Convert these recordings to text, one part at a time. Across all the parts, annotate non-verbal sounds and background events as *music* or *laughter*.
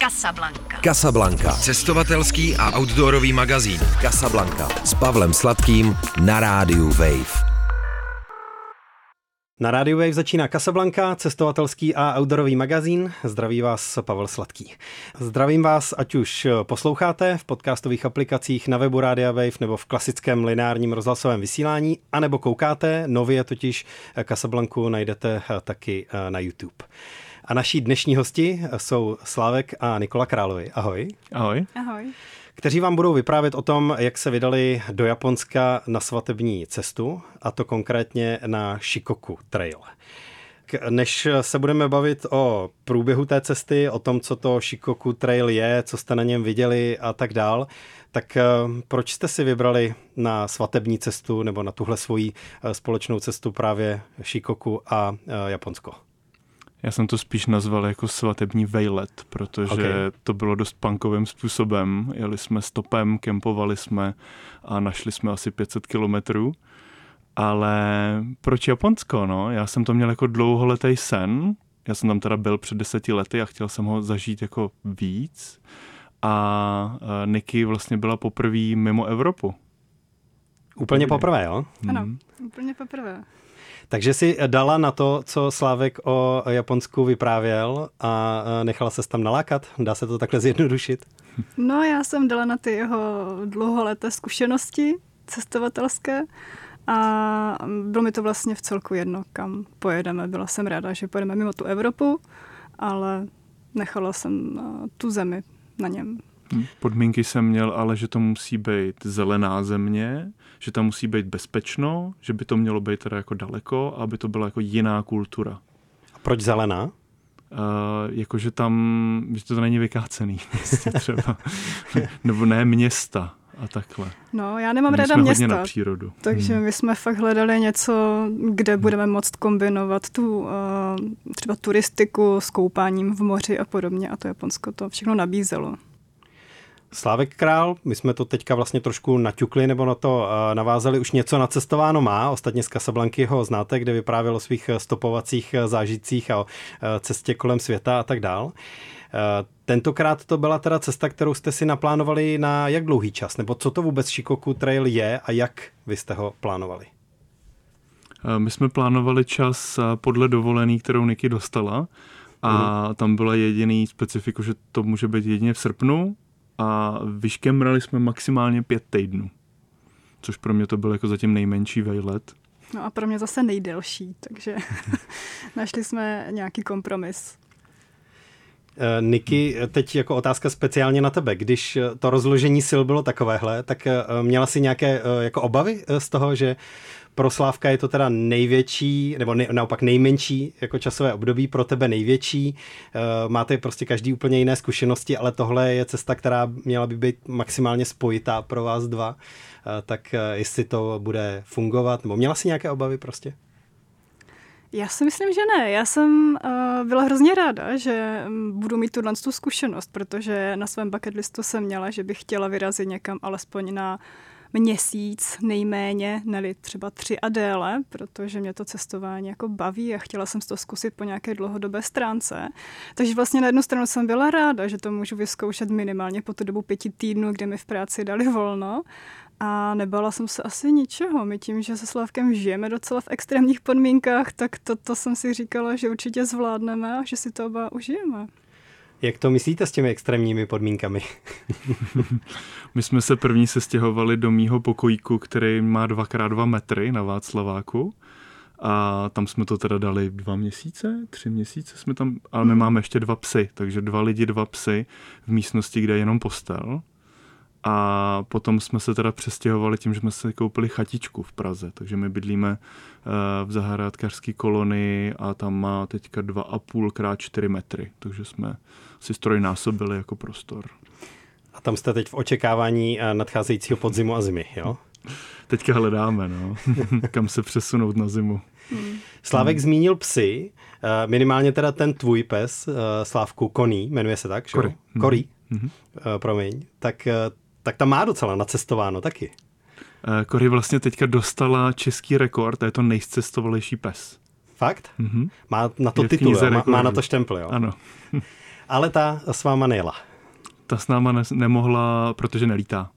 Casablanca. Casablanca. Cestovatelský a outdoorový magazín. Casablanca. S Pavlem Sladkým na rádiu Wave. Na rádiu Wave začíná Casablanca, cestovatelský a outdoorový magazín. Zdraví vás Pavel Sladký. Zdravím vás, ať už posloucháte v podcastových aplikacích na webu Rádia Wave nebo v klasickém lineárním rozhlasovém vysílání, anebo koukáte, nově totiž Casablanku najdete taky na YouTube. A naší dnešní hosti jsou Slávek a Nikola Královi. Ahoj. Ahoj. Ahoj. Kteří vám budou vyprávět o tom, jak se vydali do Japonska na svatební cestu, a to konkrétně na Shikoku Trail. Než se budeme bavit o průběhu té cesty, o tom, co to Shikoku Trail je, co jste na něm viděli a tak dál, tak eh, proč jste si vybrali na svatební cestu nebo na tuhle svoji eh, společnou cestu právě Shikoku a eh, Japonsko? Já jsem to spíš nazval jako svatební vejlet, protože okay. to bylo dost punkovým způsobem. Jeli jsme stopem, kempovali jsme a našli jsme asi 500 kilometrů. Ale proč Japonsko? No? Já jsem to měl jako dlouholetý sen. Já jsem tam teda byl před deseti lety a chtěl jsem ho zažít jako víc. A Niky vlastně byla poprvé mimo Evropu. Úplně poprvé, jo? Ano, hmm. úplně poprvé. Takže si dala na to, co Slávek o Japonsku vyprávěl a nechala se tam nalákat? Dá se to takhle zjednodušit? No, já jsem dala na ty jeho dlouholeté zkušenosti cestovatelské a bylo mi to vlastně v celku jedno, kam pojedeme. Byla jsem ráda, že pojedeme mimo tu Evropu, ale nechala jsem tu zemi na něm. Podmínky jsem měl, ale že to musí být zelená země, že tam musí být bezpečno, že by to mělo být teda jako daleko, aby to byla jako jiná kultura. A proč zelená? Uh, jakože tam, že to není vykácený *laughs* prostě třeba. *laughs* Nebo ne města a takhle. No, já nemám ráda města. na přírodu. Takže hmm. my jsme fakt hledali něco, kde budeme moct kombinovat tu uh, třeba turistiku s koupáním v moři a podobně a to Japonsko to všechno nabízelo. Slávek Král, my jsme to teďka vlastně trošku naťukli nebo na to navázali, už něco nacestováno má, ostatně z Casablanky ho znáte, kde vyprávěl o svých stopovacích zážitcích a o cestě kolem světa a tak dál. Tentokrát to byla teda cesta, kterou jste si naplánovali na jak dlouhý čas, nebo co to vůbec Shikoku Trail je a jak vy jste ho plánovali? My jsme plánovali čas podle dovolený, kterou Niky dostala a mhm. tam byla jediný specifiku, že to může být jedině v srpnu a vyškemrali jsme maximálně pět týdnů. Což pro mě to byl jako zatím nejmenší vejlet. No a pro mě zase nejdelší, takže *laughs* našli jsme nějaký kompromis. Eh, Niky, teď jako otázka speciálně na tebe. Když to rozložení sil bylo takovéhle, tak eh, měla si nějaké eh, jako obavy z toho, že pro Slávka je to teda největší, nebo ne, naopak nejmenší jako časové období, pro tebe největší. Uh, máte prostě každý úplně jiné zkušenosti, ale tohle je cesta, která měla by být maximálně spojitá pro vás dva. Uh, tak uh, jestli to bude fungovat, nebo měla si nějaké obavy prostě? Já si myslím, že ne. Já jsem uh, byla hrozně ráda, že mm, budu mít tuhle tu zkušenost, protože na svém bucket listu jsem měla, že bych chtěla vyrazit někam alespoň na měsíc nejméně, neli třeba tři a déle, protože mě to cestování jako baví a chtěla jsem to zkusit po nějaké dlouhodobé stránce. Takže vlastně na jednu stranu jsem byla ráda, že to můžu vyzkoušet minimálně po tu dobu pěti týdnů, kdy mi v práci dali volno. A nebala jsem se asi ničeho. My tím, že se Slavkem žijeme docela v extrémních podmínkách, tak toto to jsem si říkala, že určitě zvládneme a že si to oba užijeme. Jak to myslíte s těmi extrémními podmínkami? *laughs* My jsme se první sestěhovali do mýho pokojíku, který má 2x2 metry na Václaváku. A tam jsme to teda dali dva měsíce, tři měsíce jsme tam, ale my hmm. máme ještě dva psy, takže dva lidi, dva psy v místnosti, kde je jenom postel. A potom jsme se teda přestěhovali tím, že jsme se koupili chatičku v Praze, takže my bydlíme eh, v zahrádkářské kolonii a tam má teďka 2,5 krát 4 metry, takže jsme si strojnásobili jako prostor. A tam jste teď v očekávání eh, nadcházejícího podzimu a zimy, jo? Teďka hledáme, no. *laughs* kam se přesunout na zimu. Hmm. Slávek hmm. zmínil psy, eh, minimálně teda ten tvůj pes, Slávku Koný, jmenuje se tak, Kory. Kory, hmm. promiň. Tak tak tam má docela nacestováno taky. Kory eh, vlastně teďka dostala český rekord a je to nejcestovalejší pes. Fakt? Mm-hmm. Má na to titul, má, má na to štempl, jo? Ano. *laughs* Ale ta s váma nejela. Ta s náma ne- nemohla, protože nelítá.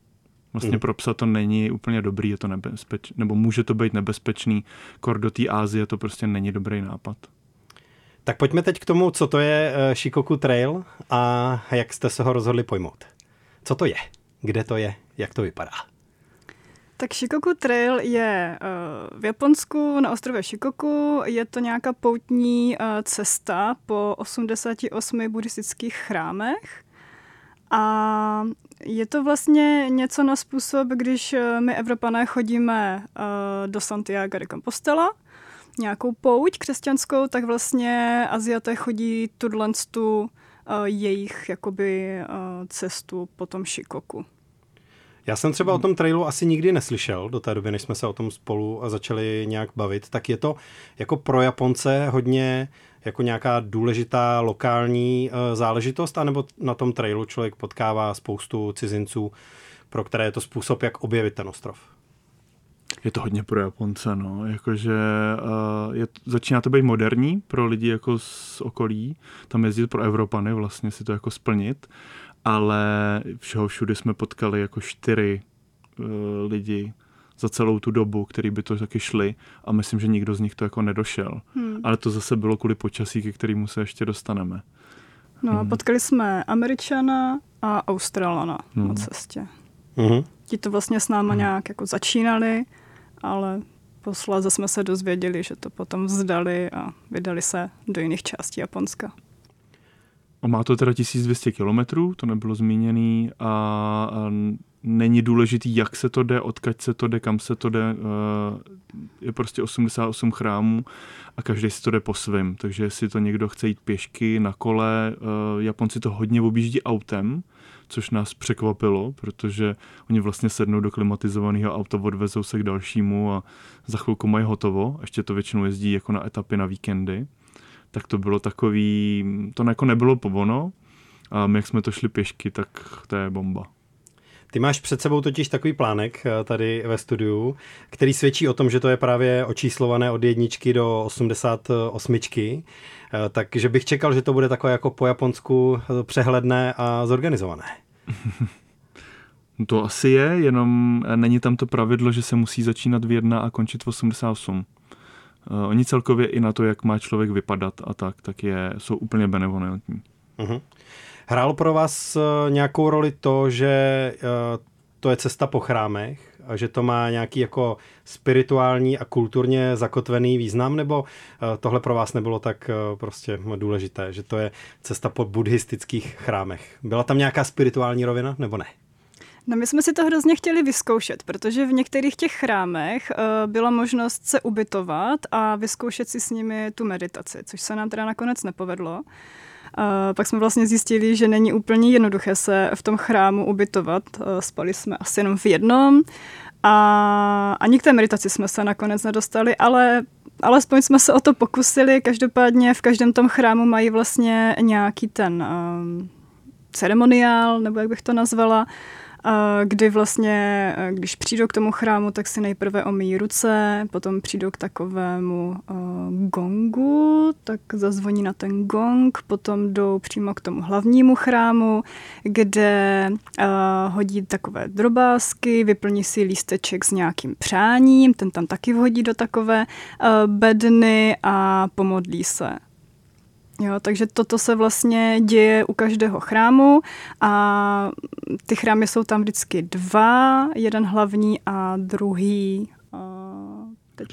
Vlastně Mhm. pro psa to není úplně dobrý, je to nebezpečný, nebo může to být nebezpečný. Kor do té Ázie to prostě není dobrý nápad. Tak pojďme teď k tomu, co to je eh, Shikoku Trail a jak jste se ho rozhodli pojmout. Co to je? Kde to je? Jak to vypadá? Tak Shikoku Trail je uh, v Japonsku na ostrově Shikoku. Je to nějaká poutní uh, cesta po 88 buddhistických chrámech. A je to vlastně něco na způsob, když eh, my Evropané chodíme do Santiago de Compostela, nějakou pouť křesťanskou, tak vlastně Aziaté chodí tuhle tu uh, jejich jakoby cestu po tom Shikoku. Já jsem třeba o tom trailu asi nikdy neslyšel do té doby, než jsme se o tom spolu začali nějak bavit. Tak je to jako pro Japonce hodně jako nějaká důležitá lokální uh, záležitost, anebo na tom trailu člověk potkává spoustu cizinců, pro které je to způsob, jak objevit ten ostrov. Je to hodně pro Japonce, no, jakože uh, je, začíná to být moderní pro lidi jako z okolí, tam jezdit pro Evropany vlastně si to jako splnit, ale všeho všude jsme potkali jako čtyři uh, lidi za celou tu dobu, který by to taky šli a myslím, že nikdo z nich to jako nedošel. Hmm. Ale to zase bylo kvůli počasí, ke kterému se ještě dostaneme. No a potkali jsme Američana a Australana Hmm. na cestě. Mhm. Ti to vlastně s náma nějak jako začínali, ale posléze jsme se dozvěděli, že to potom vzdali a vydali se do jiných částí Japonska. A má to teda 1200 kilometrů, to nebylo zmíněný a, a není důležitý, jak se to jde, odkaď se to jde, kam se to jde. Je prostě 88 chrámů a každý si to jde po svém. Takže jestli to někdo chce jít pěšky, na kole, Japonci to hodně objíždí autem, což nás překvapilo, protože oni vlastně sednou do klimatizovaného auta, odvezou se k dalšímu a za chvilku mají hotovo. Ještě to většinou jezdí jako na etapy na víkendy tak to bylo takový, to jako nebylo povono a my jak jsme to šli pěšky, tak to je bomba. Ty máš před sebou totiž takový plánek eh, tady ve studiu, který svědčí o tom, že to je právě očíslované od jedničky do 88. Eh, Takže bych čekal, že to bude takové jako po Japonsku eh, přehledné a zorganizované. *laughs* No To asi je, jenom není tam to pravidlo, že se musí začínat v 1 a končit v 88. Uh, oni celkově i na to, jak má člověk vypadat a tak, tak je, jsou úplně benevolentní. Mhm. Hrálo pro vás eh, nějakou roli to, že eh, to je cesta po chrámech a že to má nějaký jako spirituální a kulturně zakotvený význam, nebo eh, tohle pro vás nebylo tak eh, prostě důležité, že to je cesta po buddhistických chrámech? Byla tam nějaká spirituální rovina, nebo ne? No my jsme si to hrozně chtěli vyzkoušet, protože v některých těch chrámech uh, byla možnost se ubytovat a vyzkoušet si s nimi tu meditaci, což se nám teda nakonec nepovedlo. Uh, pak jsme vlastně zjistili, že není úplně jednoduché se v tom chrámu ubytovat. Uh, spali jsme asi jenom v jednom a ani k té meditaci jsme se nakonec nedostali, ale alespoň jsme se o to pokusili. Každopádně v každém tom chrámu mají vlastně nějaký ten um, ceremoniál, nebo jak bych to nazvala, a kdy vlastně, eh, když přijdou k tomu chrámu, tak si nejprve omíjí ruce, potom přijdou k takovému uh, gongu, tak zazvoní na ten gong, potom jdou přímo k tomu hlavnímu chrámu, kde uh, hodí takové drobásky, vyplní si lísteček s nějakým přáním, ten tam taky vhodí do takové uh, bedny a pomodlí se. Jo, takže toto se vlastně děje u každého chrámu a ty chrámy jsou tam vždycky dva, jeden hlavní a druhý uh, teď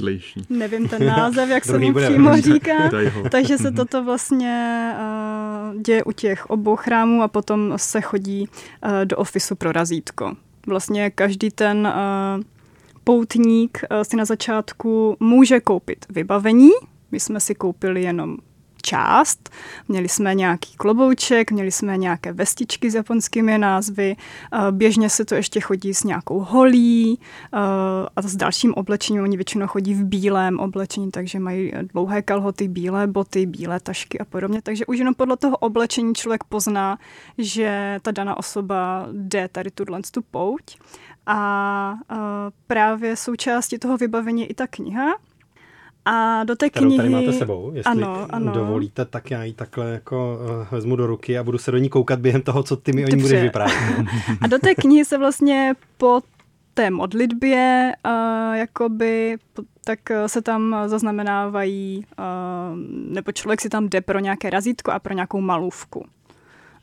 nevím ten název, jak se mu bude přímo vedlejší. říká. Takže se toto vlastně uh, děje u těch obou chrámů a potom se chodí uh, do ofisu pro razítko. Vlastně každý ten uh, poutník uh, si na začátku může koupit vybavení. My jsme si koupili jenom část. Měli jsme nějaký klobouček, měli jsme nějaké vestičky s japonskými názvy, eh, běžně se to ještě chodí s nějakou holí eh, a s dalším oblečením. Oni většinou chodí v bílém oblečení, takže mají dlouhé kalhoty, bílé boty, bílé tašky a podobně. Takže už jenom podle toho oblečení člověk pozná, že ta daná osoba jde tady tuhle tu pouť. A eh, právě součástí toho vybavení je i ta kniha, A do té kterou knihy... tady máte sebou, jestli ano, ano. dovolíte, tak já ji takhle jako uh, vezmu do ruky a budu se do ní koukat během toho, co ty mi o ní Dobře. budeš vyprávět. A do té knihy se vlastně po té modlitbě, uh, jakoby, tak eh, se tam zaznamenávají, uh, nebo člověk si tam jde pro nějaké razítko a pro nějakou malůvku.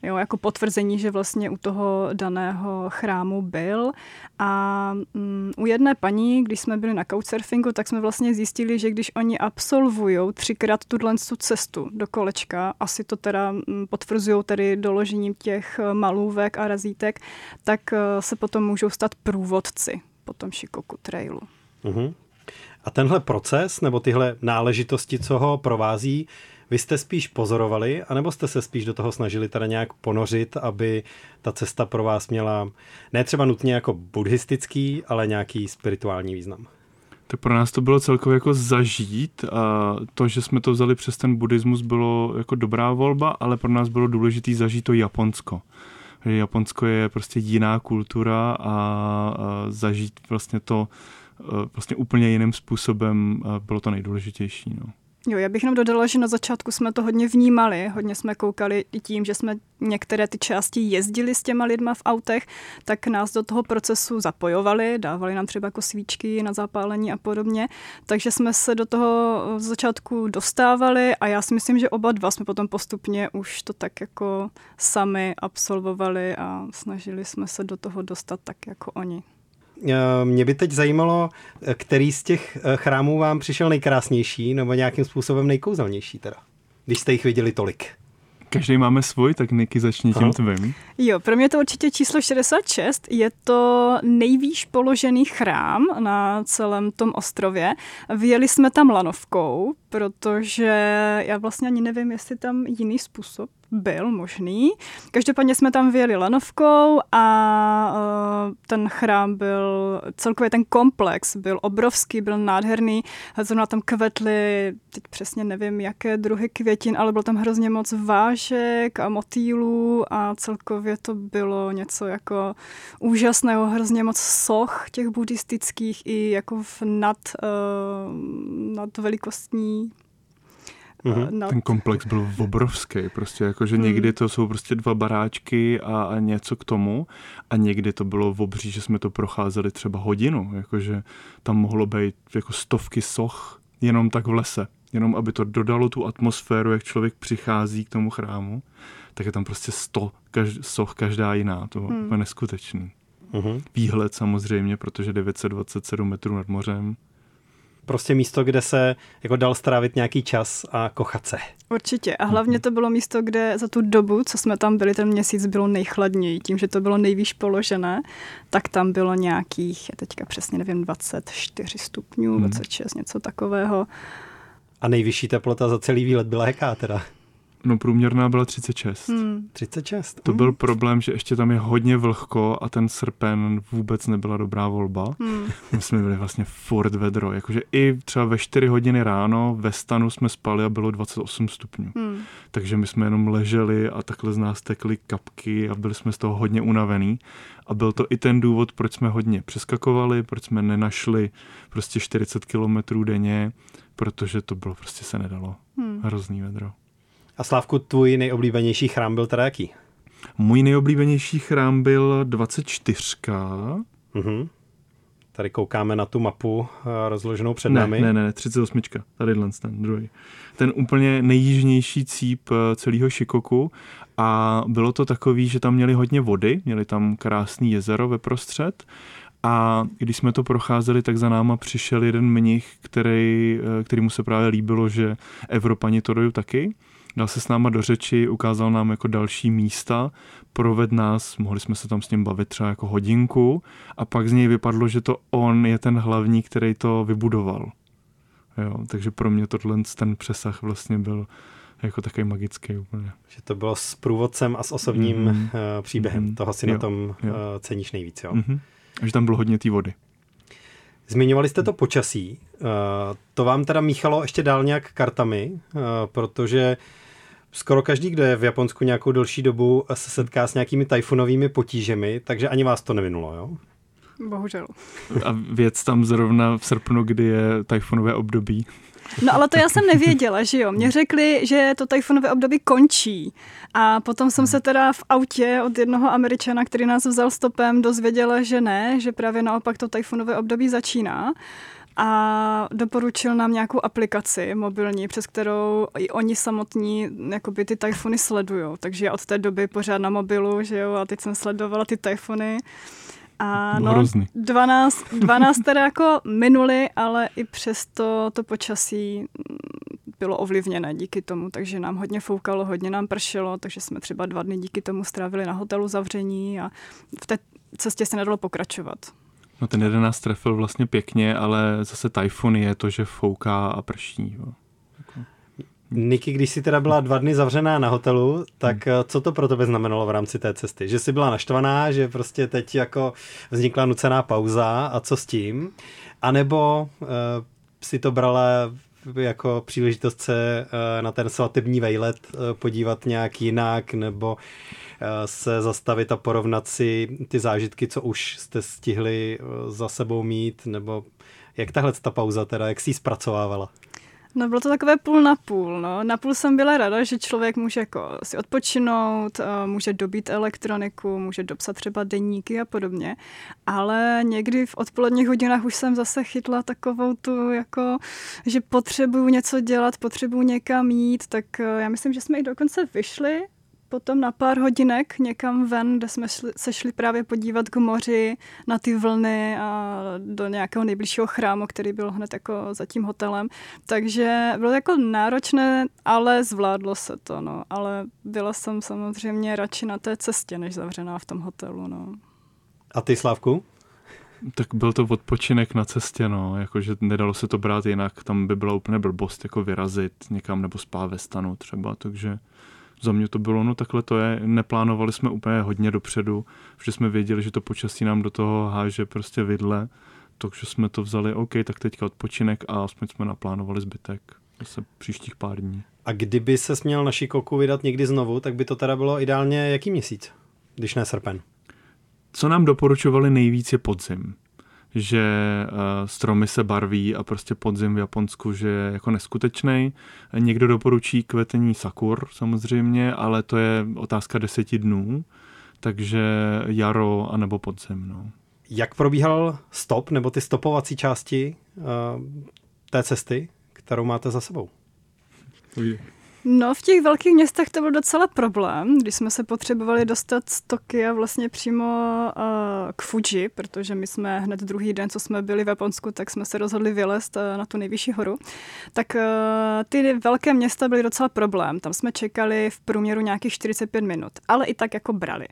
Jo, jako potvrzení, že vlastně u toho daného chrámu byl. A mm, u jedné paní, když jsme byli na couchsurfingu, tak jsme vlastně zjistili, že když oni absolvují třikrát tuhle tu cestu do kolečka, asi to teda mm, potvrzují tedy doložením těch eh, malůvek a razítek, tak eh, se potom můžou stát průvodci po tom Shikoku trailu. Mhm. A tenhle proces, nebo tyhle náležitosti, co ho provází, vy jste spíš pozorovali, anebo jste se spíš do toho snažili teda nějak ponořit, aby ta cesta pro vás měla ne třeba nutně jako buddhistický, ale nějaký spirituální význam? Tak pro nás to bylo celkově jako zažít a to, že jsme to vzali přes ten buddhismus, bylo jako dobrá volba, ale pro nás bylo důležité zažít to Japonsko. Japonsko je prostě jiná kultura a, a zažít vlastně to eh, vlastně úplně jiným způsobem eh, bylo to nejdůležitější. No. Jo, já bych jenom dodala, že na začátku jsme to hodně vnímali, hodně jsme koukali i tím, že jsme některé ty části jezdili s těma lidma v autech, tak nás do toho procesu zapojovali, dávali nám třeba jako svíčky na zapálení a podobně, takže jsme se do toho v začátku dostávali a já si myslím, že oba dva jsme potom postupně už to tak jako sami absolvovali a snažili jsme se do toho dostat tak jako oni. Eh, Mě by teď zajímalo, eh, který z těch eh, chrámů vám přišel nejkrásnější, nebo nějakým způsobem nejkouzelnější teda, když jste jich viděli tolik. Každý máme svůj, tak Niky začni tím tvým. Jo, pro mě je to určitě číslo 66. Je to nejvýš položený chrám na celém tom ostrově. Vyjeli jsme tam lanovkou, protože já vlastně ani nevím, jestli tam jiný způsob byl možný. Každopádně jsme tam vyjeli lanovkou a uh, ten chrám byl, celkově ten komplex byl obrovský, byl nádherný. Zrovna tam kvetly, teď přesně nevím, jaké druhy květin, ale bylo tam hrozně moc vážek a motýlů a celkově to bylo něco jako úžasného, hrozně moc soch těch buddhistických i jako v nad, uh, nad velikostní Mhm. nad, Ten komplex byl obrovský, prostě jakože Hmm. někdy to jsou prostě dva baráčky a, a něco k tomu a někdy to bylo obří, že jsme to procházeli třeba hodinu, jakože tam mohlo být jako stovky soch jenom tak v lese, jenom aby to dodalo tu atmosféru, jak člověk přichází k tomu chrámu, tak je tam prostě sto každ- soch, každá jiná, to Hmm. je neskutečný. Mhm. Výhled samozřejmě, protože 927 metrů nad mořem, Prostě místo, kde se jako dal strávit nějaký čas a kochat se. Určitě. A hlavně to bylo místo, kde za tu dobu, co jsme tam byli, ten měsíc bylo nejchladněji. Tím, že to bylo nejvýš položené, tak tam bylo nějakých, já teďka přesně nevím, 24 stupňů, Hmm. 26, něco takového. A nejvyšší teplota za celý výlet byla jaká teda? No průměrná byla 36. Hmm. 36. To byl problém, že ještě tam je hodně vlhko a ten srpen vůbec nebyla dobrá volba. Hmm. My jsme byli vlastně furt vedro, jakože i třeba ve 4 hodiny ráno ve stanu jsme spali a bylo 28 stupňů. Hmm. Takže my jsme jenom leželi a takhle z nás tekly kapky a byli jsme z toho hodně unavený. A byl to i ten důvod, proč jsme hodně přeskakovali, proč jsme nenašli prostě 40 kilometrů denně, protože to bylo prostě se nedalo. Hmm. Hrozný vedro. A Slávku, tvůj nejoblíbenější chrám byl teda jaký? Můj nejoblíbenější chrám byl 24. Mhm. Tady koukáme na tu mapu eh, rozloženou před ne, námi. Ne, ne, ne, 38. Tady ten druhý. Ten úplně nejjižnější cíp eh, celého Šikoku a bylo to takový, že tam měli hodně vody, měli tam krásný jezero ve prostřed a když jsme to procházeli, tak za náma přišel jeden mnich, který, eh, kterýmu se právě líbilo, že Evropani to dojí taky. Dal se s náma do řeči, ukázal nám jako další místa, proved nás, mohli jsme se tam s ním bavit třeba jako hodinku a pak z něj vypadlo, že to on je ten hlavní, který to vybudoval. Jo, takže pro mě tohle ten přesah vlastně byl jako takový magický úplně. Že to bylo s průvodcem a s osobním Mhm. mm. příběhem. Mhm. Toho si Jo, na tom jo. eh, ceníš nejvíc. Jo? Mhm. A že tam bylo hodně té vody. Zmiňovali jste to počasí. Eh, To vám teda míchalo ještě dál nějak kartami, protože skoro každý, kdo je v Japonsku nějakou delší dobu, se setká s nějakými tajfunovými potížemi, takže ani vás to nevinulo, jo? Bohužel. A věc tam zrovna v srpnu, kdy je tajfunové období. No ale to já jsem nevěděla, že jo. Mě řekli, že to tajfunové období končí. A potom jsem se teda v autě od jednoho američana, který nás vzal stopem, dozvěděla, že ne, že právě naopak to tajfunové období začíná a doporučil nám nějakou aplikaci mobilní, přes kterou i oni samotní jakoby ty tajfuny sledují. Takže od té doby pořád na mobilu, že jo, a teď jsem sledovala ty tajfuny. A no, 12, 12 teda jako minuli, ale i přesto to počasí bylo ovlivněné díky tomu, takže nám hodně foukalo, hodně nám pršelo, takže jsme třeba dva dny díky tomu strávili na hotelu zavření a v té cestě se nedalo pokračovat. No ten jeden nás trefil vlastně pěkně, ale zase tajfun je to, že fouká a prší. Jo. Niky, když jsi teda byla dva dny zavřená na hotelu, tak hmm. co to pro tebe znamenalo v rámci té cesty? Že jsi byla naštvaná, že prostě teď jako vznikla nucená pauza a co s tím? A nebo uh, si to brala jako příležitost se uh, na ten svatební vejlet uh, podívat nějak jinak, nebo uh, se zastavit a porovnat si ty zážitky, co už jste stihli za sebou mít, nebo jak tahle ta pauza teda, jak jsi ji zpracovávala? No bylo to takové půl na půl. No. Na půl jsem byla ráda, že člověk může jako si odpočinout, může dobít elektroniku, může dopsat třeba denníky a podobně. Ale někdy v odpoledních hodinách už jsem zase chytla takovou tu, jako, že potřebuju něco dělat, potřebuju někam jít, tak eh, já myslím, že jsme i dokonce vyšli potom na pár hodinek někam ven, kde jsme šli, se šli právě podívat k moři, na ty vlny a do nějakého nejbližšího chrámu, který byl hned jako za tím hotelem. Takže bylo jako náročné, ale zvládlo se to, no. Ale byla jsem samozřejmě radši na té cestě, než zavřená v tom hotelu, no. A ty, Slavku? Tak byl to odpočinek na cestě, no, jakože nedalo se to brát jinak, tam by byla úplně blbost, jako vyrazit někam nebo spát ve stanu třeba, takže za mě to bylo, no takhle to je, neplánovali jsme úplně hodně dopředu, že jsme věděli, že to počasí nám do toho háže prostě vidle, takže jsme to vzali, OK, tak teďka odpočinek a aspoň jsme naplánovali zbytek zase příštích pár dní. A kdyby se směl na šikoku vydat někdy znovu, tak by to teda bylo ideálně jaký měsíc, když ne srpen? Co nám doporučovali nejvíc je podzim že uh, stromy se barví a prostě podzim v Japonsku, že je jako neskutečný. Někdo doporučí kvetení sakur samozřejmě, ale to je otázka deseti dnů, takže jaro anebo podzim. No. Jak probíhal stop nebo ty stopovací části uh, té cesty, kterou máte za sebou? No, v těch velkých městech to byl docela problém, když jsme se potřebovali dostat z Tokia vlastně přímo uh, k Fuji, protože my jsme hned druhý den, co jsme byli v Japonsku, tak jsme se rozhodli vylézt uh, na tu nejvyšší horu. Tak uh, ty velké města byly docela problém. Tam jsme čekali v průměru nějakých 45 minut, ale i tak jako brali.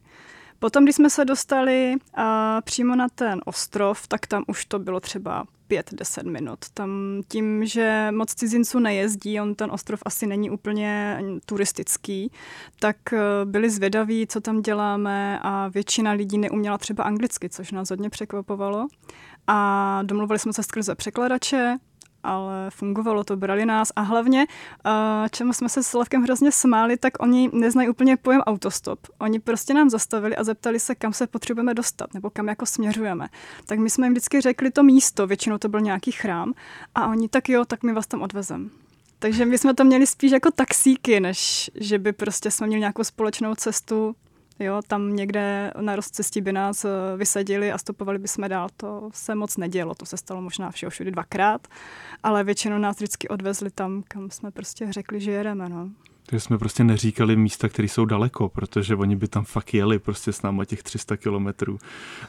Potom, když jsme se dostali uh, přímo na ten ostrov, tak tam už to bylo třeba 5-10 minut. Tam tím, že moc cizinců nejezdí, on ten ostrov asi není úplně turistický, tak uh, byli zvědaví, co tam děláme a většina lidí neuměla třeba anglicky, což nás hodně překvapovalo. A domluvili jsme se skrze překladače, ale fungovalo to, brali nás a hlavně, čemu jsme se s Slavkem hrozně smáli, tak oni neznají úplně pojem autostop. Oni prostě nám zastavili a zeptali se, kam se potřebujeme dostat, nebo kam jako směřujeme. Tak my jsme jim vždycky řekli to místo, většinou to byl nějaký chrám, a oni tak jo, tak my vás tam odvezem. Takže my jsme to měli spíš jako taxíky, než že by prostě jsme měli nějakou společnou cestu Jo, tam někde na rozcestí by nás eh, vysadili a stopovali bychom dál. To se moc nedělo, to se stalo možná všeho všude dvakrát, ale většinou nás vždycky odvezli tam, kam jsme prostě řekli, že jedeme. No. Takže jsme prostě neříkali místa, které jsou daleko, protože oni by tam fakt jeli prostě s náma těch 300 kilometrů.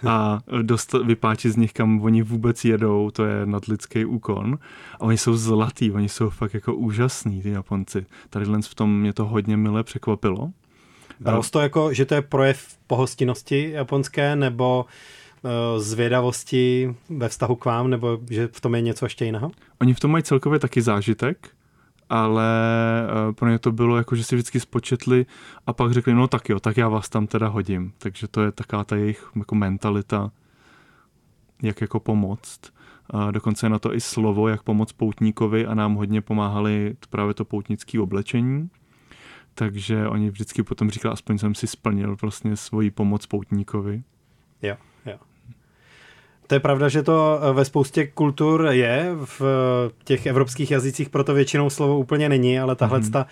A *laughs* dost, vypáčit z nich, kam oni vůbec jedou, to je nadlidský úkon. A oni jsou zlatý, oni jsou fakt jako úžasní, ty Japonci. Tady v tom mě to hodně mile překvapilo. Bralo to jako, že to je projev pohostinnosti japonské, nebo uh, zvědavosti ve vztahu k vám, nebo že v tom je něco ještě jiného? Oni v tom mají celkově taky zážitek, ale uh, pro ně to bylo jako, že si vždycky spočetli a pak řekli, no tak jo, tak já vás tam teda hodím. Takže to je taká ta jejich jako mentalita, jak jako pomoct. A dokonce je na to i slovo, jak pomoct poutníkovi a nám hodně pomáhali právě to poutnické oblečení takže oni vždycky potom říkali, aspoň jsem si splnil vlastně svoji pomoc poutníkovi. Jo, jo. To je pravda, že to ve spoustě kultur je, v těch evropských jazycích proto většinou slovo úplně není, ale tahle mm-hmm. ta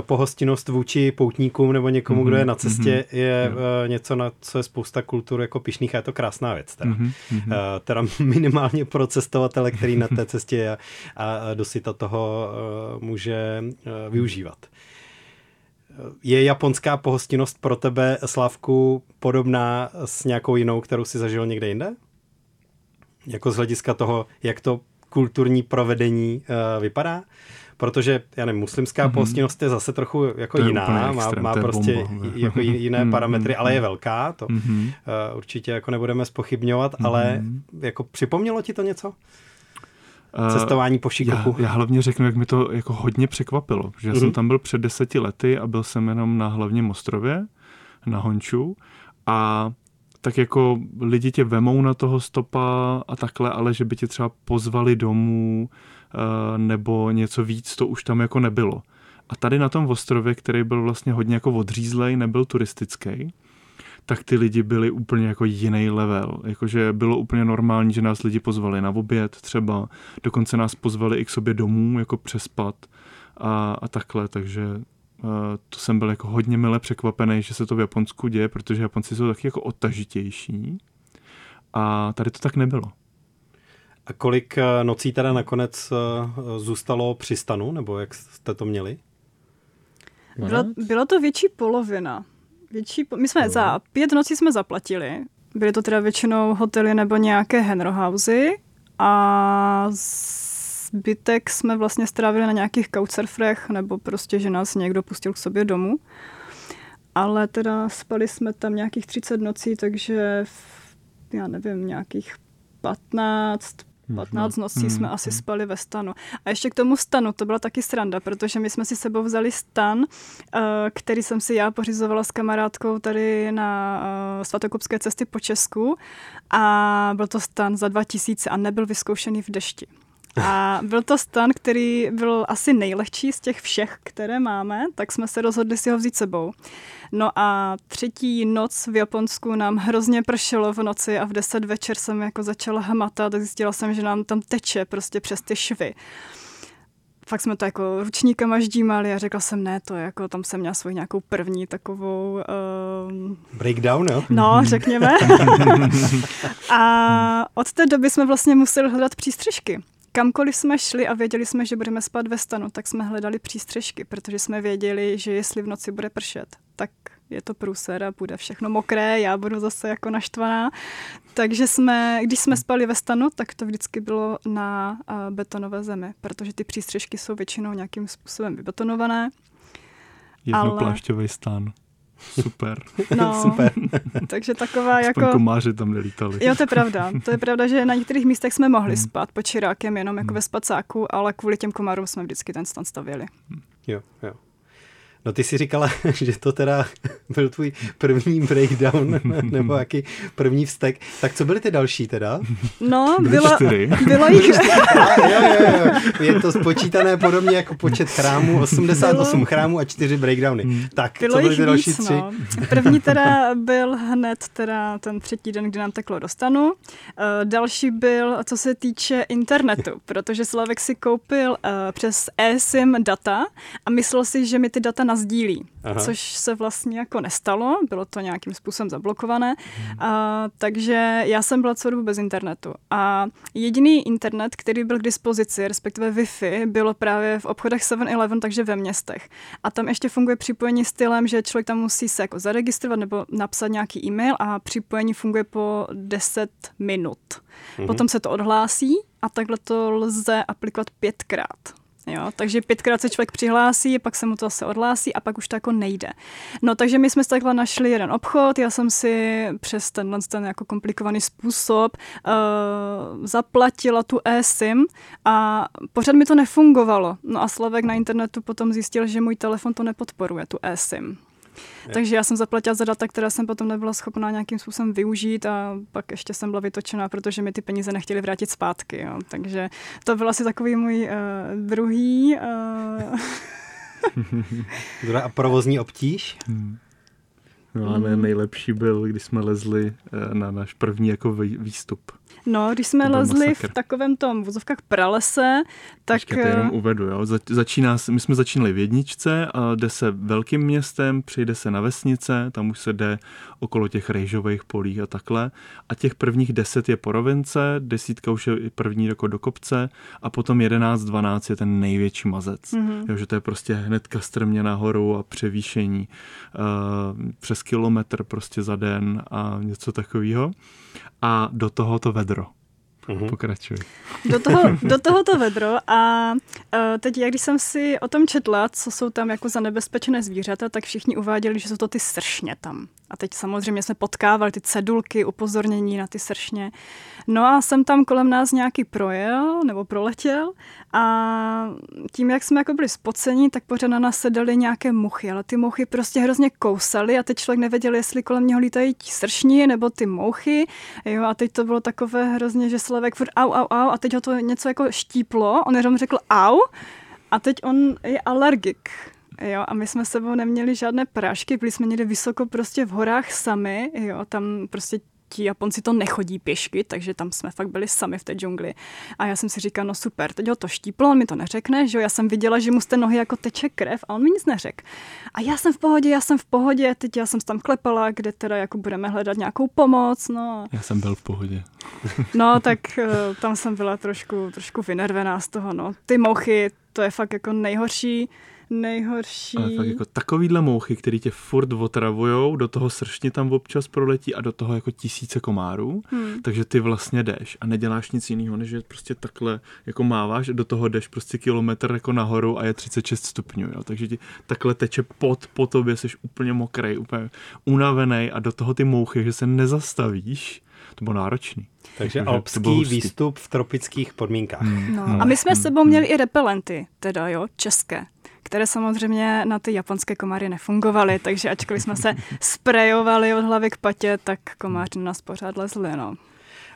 pohostinnost vůči poutníkům nebo někomu, mm-hmm. kdo je na cestě, mm-hmm. je něco, na co je spousta kultur jako pišných a je to krásná věc. Teda, mm-hmm. teda *laughs* minimálně pro cestovatele, který na té cestě je a dosyta toho může využívat. Je japonská pohostinnost pro tebe, Slavku, podobná s nějakou jinou, kterou si zažil někde jinde? Jako z hlediska toho, jak to kulturní provedení uh, vypadá? Protože, já nevím, muslimská mm-hmm. pohostinnost je zase trochu jako to jiná, extrém, má, má prostě bomba. jako jiné *laughs* Mhm, parametry, ale je velká, to Mm-hmm. uh, určitě jako nebudeme spochybňovat, ale Mhm. jako připomnělo ti to něco? Eh, Cestování po Já, Šikoku? já hlavně řeknu, jak mi to jako hodně překvapilo, že já Mhm. jsem tam byl před deseti lety a byl jsem jenom na hlavním ostrově, na Honču a tak jako lidi tě vemou na toho stopa a takhle, ale že by tě třeba pozvali domů eh, nebo něco víc, to už tam jako nebylo. A tady na tom ostrově, který byl vlastně hodně jako odřízlej, nebyl turistický, tak ty lidi byli úplně jako jiný level. Jakože bylo úplně normální, že nás lidi pozvali na oběd třeba, dokonce nás pozvali i k sobě domů, jako přespat a, a takhle, takže uh, to jsem byl jako hodně mile překvapený, že se to v Japonsku děje, protože Japonci jsou taky jako odtažitější a tady to tak nebylo. A kolik eh, nocí teda nakonec eh, zůstalo při stanu, nebo jak jste to měli? Byla, byla to větší polovina. Větší, my jsme za pět nocí jsme zaplatili. Byly to teda většinou hotely nebo nějaké henrohousey a zbytek jsme vlastně strávili na nějakých couchsurferech nebo prostě, že nás někdo pustil k sobě domů. Ale teda spali jsme tam nějakých 30 nocí, takže v, já nevím, nějakých 15, 15 nocí Hmm, jsme asi spali ve stanu. A ještě k tomu stanu, to byla taky sranda, protože my jsme si sebou vzali stan, eh, který jsem si já pořizovala s kamarádkou tady na eh, svatokupské cesty po Česku a byl to stan za 2000 a nebyl vyzkoušený v dešti. A byl to stan, který byl asi nejlehčí z těch všech, které máme, tak jsme se rozhodli si ho vzít sebou. No a třetí noc v Japonsku nám hrozně pršelo v noci a v 10 večer jsem jako začala hmatat a zjistila jsem, že nám tam teče prostě přes ty švy. Fakt jsme to jako ručníkama ždímali a řekla jsem, ne, to je jako, tam jsem měla svoji nějakou první takovou um, Breakdown, jo? No, řekněme. *laughs* a od té doby jsme vlastně museli hledat přístřežky. Kamkoliv jsme šli a věděli jsme, že budeme spát ve stanu, tak jsme hledali přístřežky, protože jsme věděli, že jestli v noci bude pršet, tak je to průser a bude všechno mokré, já budu zase jako naštvaná. Takže jsme, když jsme spali ve stanu, tak to vždycky bylo na betonové zemi, protože ty přístřežky jsou většinou nějakým způsobem vybetonované. Jednoplášťový stán. Super. *laughs* No, Super. takže taková Aspoň jako... komáři tam nelítali. Jo, to je pravda. To je pravda, že na některých místech jsme mohli spát pod čirákem jenom jako ve spacáku, ale kvůli těm komarům jsme vždycky ten stan stavěli. Jo, jo. No ty si říkala, *laughs* že to teda byl tvůj první breakdown, *laughs* nebo jaký první vztek. Tak co byly ty další teda? No, Byly bylo, *laughs* jich... A, jo, jo, jo. Je to spočítané podobně jako počet chrámů, 88 Bylo- chrámů a 4 breakdowny. Tak, Bylo co byly ty další víc, tři? no. První teda byl hned teda ten třetí den, kdy nám teklo do stanu. Eh, Další byl, co se týče internetu, protože Slavek si koupil eh, přes eSIM data a myslel si, že mi ty data nazdílí, Aha. což se vlastně jako nestalo, bylo to nějakým způsobem zablokované, a, takže já jsem byla celou dobu bez internetu. A jediný internet, který byl k dispozici, respektive Wi-Fi, bylo právě v obchodech 7-Eleven, takže ve městech. A tam ještě funguje připojení stylem, že člověk tam musí se jako zaregistrovat nebo napsat nějaký e-mail a připojení funguje po 10 minut. Mm-hmm. Potom se to odhlásí a takhle to lze aplikovat pětkrát. Jo, takže pětkrát se člověk přihlásí, pak se mu to zase odhlásí a pak už to jako nejde. No takže my jsme takhle našli jeden obchod, já jsem si přes tenhle ten jako komplikovaný způsob uh, zaplatila tu eSIM a pořád mi to nefungovalo. No a Slavek na internetu potom zjistil, že můj telefon to nepodporuje, tu eSIM. Takže já jsem zaplatila za data, která jsem potom nebyla schopná nějakým způsobem využít a pak ještě jsem byla vytočená, protože mi ty peníze nechtěli vrátit zpátky. Jo. Takže to byl asi takový můj uh, druhý. *laughs* Uh, a provozní obtíž? No a mm. nejlepší byl, když jsme lezli eh, na náš první jako výstup. No, když jsme lezli masakr. v takovém tom vozovkách pralese, tak... Počkejte, jenom eh, uvedu, jo. Začíná, my jsme začínali v jedničce a jde se velkým městem, přijde se na vesnice, tam už se jde okolo těch rejžových polí a takhle. A těch prvních deset je porovince, desítka už je první jako do kopce a potom jedenáct, dvanáct je ten největší mazec. Mm-hmm. Jo, že to je prostě hnedka strmě nahoru a převýšení uh, přes kilometr prostě za den a něco takového. A do toho to vedro. Uhum. Pokračuj. Do toho, *laughs* do toho to vedro a uh, teď, jak když jsem si o tom četla, co jsou tam jako za nebezpečné zvířata, tak všichni uváděli, že jsou to ty sršně tam. A teď samozřejmě jsme potkávali ty cedulky, upozornění na ty sršně. No a jsem tam kolem nás nějaký projel nebo proletěl a tím, jak jsme jako byli spocení, tak pořád na nás sedaly nějaké muchy, ale ty mouchy prostě hrozně kousaly a teď člověk nevěděl, jestli kolem něho lítají ti sršní nebo ty mouchy. Jo, a teď to bylo takové hrozně, že Slavek furt au, au, au a teď ho to něco jako štíplo, on jenom řekl au a teď on je alergik. Jo, a my jsme sebou neměli žádné prášky, byli jsme někde vysoko prostě v horách sami, jo, tam prostě ti Japonci to nechodí pěšky, takže tam jsme fakt byli sami v té džungli. A já jsem si říkala, no super, teď ho to štíplo, on mi to neřekne, že jo, já jsem viděla, že mu z té nohy jako teče krev a on mi nic neřekl. A já jsem v pohodě, já jsem v pohodě, teď já jsem tam klepala, kde teda jako budeme hledat nějakou pomoc, no. Já jsem byl v pohodě. *laughs* No, tak eh, tam jsem byla trošku, trošku vynervená z toho, no. Ty mouchy, to je fakt jako nejhorší nejhorší. Ale fakt jako takovýhle mouchy, který tě furt otravujou, do toho sršně tam občas proletí a do toho jako tisíce komárů, hmm. takže ty vlastně jdeš a neděláš nic jiného, než že prostě takhle jako máváš, do toho jdeš prostě kilometr jako nahoru a je 36 stupňů, jo? takže ti takhle teče pod, po tobě, jsi úplně mokrý, úplně unavený a do toho ty mouchy, že se nezastavíš, to bylo náročný. Takže alpský výstup v tropických podmínkách. Hmm. No. A my jsme s sebou měli i repelenty, teda jo, české které samozřejmě na ty japonské komáry nefungovaly, takže ačkoliv jsme se *laughs* sprejovali od hlavy k patě, tak komáři nás pořád lezli, no.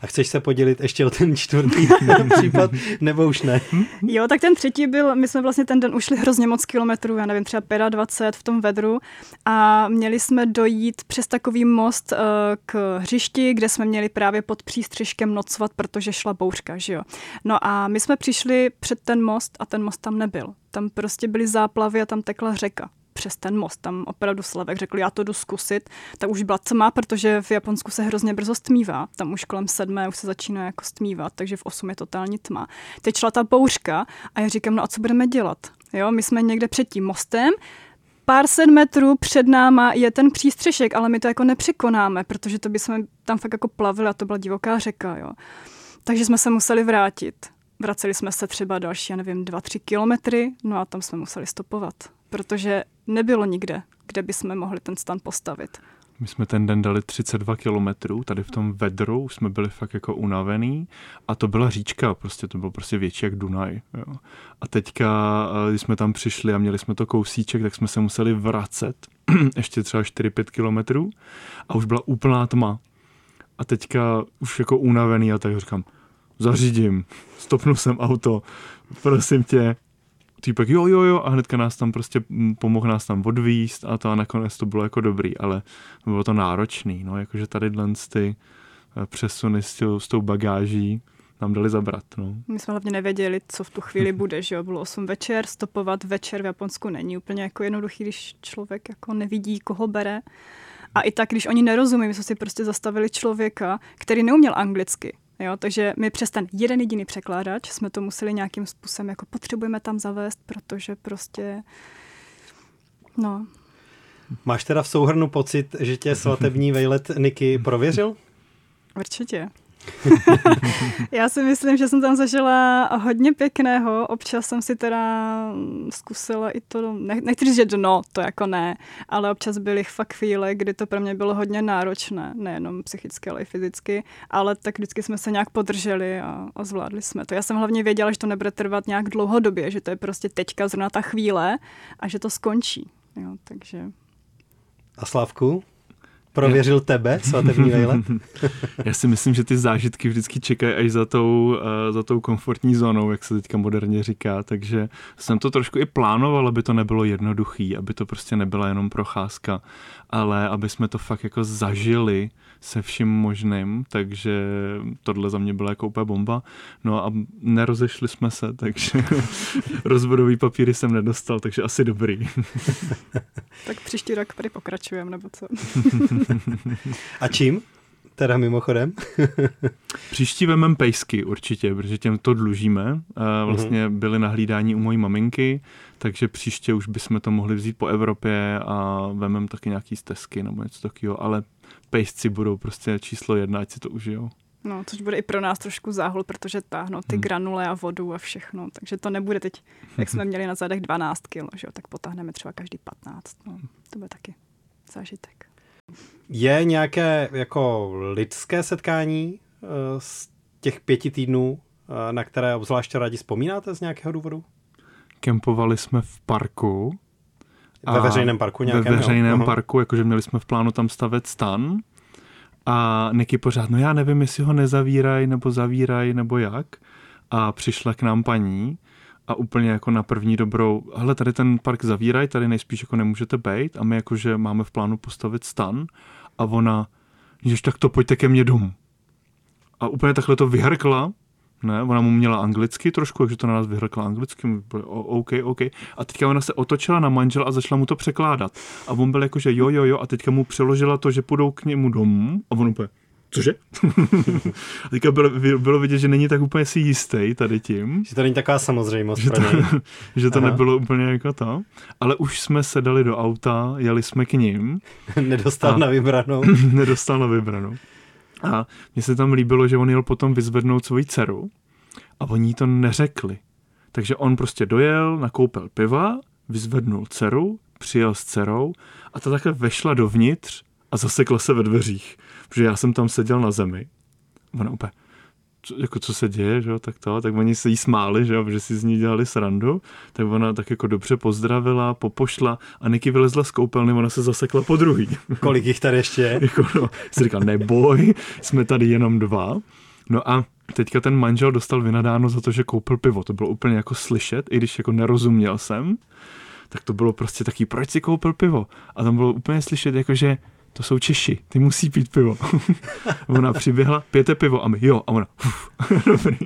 A chceš se podělit ještě o ten čtvrtý *laughs* případ, nebo už ne? Jo, tak ten třetí byl, my jsme vlastně ten den ušli hrozně moc kilometrů, já nevím, třeba 25 v tom vedru a měli jsme dojít přes takový most uh, k hřišti, kde jsme měli právě pod přístřižkem nocovat, protože šla bouřka, že jo. No a my jsme přišli před ten most a ten most tam nebyl. Tam prostě byly záplavy a tam tekla řeka přes ten most. Tam opravdu Slavek řekl, já to jdu zkusit. Tak už byla tma, protože v Japonsku se hrozně brzo stmívá. Tam už kolem sedmé už se začíná jako stmívat, takže v osm je totální tma. Teď šla ta bouřka a já říkám, no a co budeme dělat? Jo, my jsme někde před tím mostem, pár set metrů před náma je ten přístřešek, ale my to jako nepřekonáme, protože to by jsme tam fakt jako plavili a to byla divoká řeka, jo. Takže jsme se museli vrátit. Vraceli jsme se třeba další, já nevím, dva, tři kilometry, no a tam jsme museli stopovat protože nebylo nikde, kde bychom mohli ten stan postavit. My jsme ten den dali 32 kilometrů, tady v tom vedru jsme byli fakt jako unavený a to byla říčka, prostě to bylo prostě větší jak Dunaj. Jo. A teďka, eh, když jsme tam přišli a měli jsme to kousíček, tak jsme se museli vracet *clears throat* ještě třeba 4-5 kilometrů a už byla úplná tma. A teďka už jako unavený a tak říkám, zařídím, stopnu jsem auto, prosím tě, týpek jo, jo, jo a hnedka nás tam prostě mm, pomohl nás tam odvíst a to a nakonec to bylo jako dobrý, ale bylo to náročný, no, jakože tady ty eh, přesuny s, tě, s tou bagáží nám dali zabrat. No. My jsme hlavně nevěděli, co v tu chvíli bude, že jo, bylo 8 večer, stopovat večer v Japonsku není úplně jako jednoduchý, když člověk jako nevidí, koho bere. A i tak, když oni nerozumí, my jsme si prostě zastavili člověka, který neuměl anglicky, Jo, takže my přes ten jeden jediný překládač jsme to museli nějakým způsobem, jako potřebujeme tam zavést, protože prostě, no. Máš teda v souhrnu pocit, že tě svatební vejlet Niky prověřil? Určitě. *laughs* Já si myslím, že jsem tam zažila hodně pěkného. Občas jsem si teda zkusila i to, nechci říct, že dno, to jako ne, ale občas byly fakt chvíle, kdy to pro mě bylo hodně náročné, nejenom psychicky, ale i fyzicky, ale tak vždycky jsme se nějak podrželi a, a zvládli jsme to. Já jsem hlavně věděla, že to nebude trvat nějak dlouhodobě, že to je prostě teďka zrovna ta chvíle a že to skončí. Jo, takže... A Slávku? Prověřil tebe, svatební vejle? *laughs* Já si myslím, že ty zážitky vždycky čekají až za tou, uh, za tou komfortní zónou, jak se teďka moderně říká, takže jsem to trošku i plánoval, aby to nebylo jednoduchý, aby to prostě nebyla jenom procházka, ale aby jsme to fakt jako zažili se vším možným, takže tohle za mě byla jako úplně bomba. No a nerozešli jsme se, takže *laughs* rozvodový papíry jsem nedostal, takže asi dobrý. *laughs* tak příští rok tady pokračujeme, nebo co? *laughs* a čím? Teda mimochodem. Příští vemem pejsky určitě, protože těm to dlužíme. Vlastně mhm. byly na hlídání u mojí maminky, takže příště už bychom to mohli vzít po Evropě a vemem taky nějaký stezky nebo něco takového, ale pejsci budou prostě číslo jedna, ať si to užijou. No, což bude i pro nás trošku záhul, protože táhnou ty hmm. granule a vodu a všechno, takže to nebude teď, jak jsme měli na zadech 12 kg, že jo, tak potáhneme třeba každý 15, no, to bude taky zážitek. Je nějaké jako lidské setkání uh, z těch pěti týdnů, uh, na které obzvláště rádi vzpomínáte z nějakého důvodu? Kempovali jsme v parku. Ve veřejném parku nějakém? Ve veřejném jo? parku, jakože měli jsme v plánu tam stavět stan. A Niky pořád, no já nevím, jestli ho nezavírají, nebo zavírají, nebo jak. A přišla k nám paní a úplně jako na první dobrou, hele, tady ten park zavírají, tady nejspíš jako nemůžete být a my jakože máme v plánu postavit stan a ona, že tak to pojďte ke mně domů. A úplně takhle to vyhrkla, ne, ona mu měla anglicky trošku, takže to na nás vyhrkla anglicky, OK, OK. A teďka ona se otočila na manžel a začala mu to překládat. A on byl jako, že jo, jo, jo, a teďka mu přeložila to, že půjdou k němu domů a on úplně, cože? *laughs* a teďka bylo, bylo vidět, že není tak úplně si jistý tady tím. Že to není taková samozřejmost že pro to, něj. *laughs* že to Aha. nebylo úplně jako to. Ale už jsme se dali do auta, jeli jsme k ním. *laughs* nedostal a, na vybranou. nedostal na vybranou. A mně se tam líbilo, že on jel potom vyzvednout svoji dceru a oni to neřekli. Takže on prostě dojel, nakoupil piva, vyzvednul dceru, přijel s dcerou a ta takhle vešla dovnitř a zasekla se ve dveřích. Protože já jsem tam seděl na zemi. Ona úplně, co, jako co se děje, že jo, tak to, tak oni se jí smáli, že jo, že si z ní dělali srandu, tak ona tak jako dobře pozdravila, popošla a Niky vylezla z koupelny, ona se zasekla po druhý. *laughs* Kolik jich tady ještě je? *laughs* jako no, jsi říkal, neboj, jsme tady jenom dva. No a teďka ten manžel dostal vynadáno za to, že koupil pivo. To bylo úplně jako slyšet, i když jako nerozuměl jsem, tak to bylo prostě taký, proč si koupil pivo? A tam bylo úplně slyšet, jako že to jsou Češi, ty musí pít pivo. *laughs* ona přiběhla, pijete pivo a my, jo, a ona, uf, *laughs* dobrý.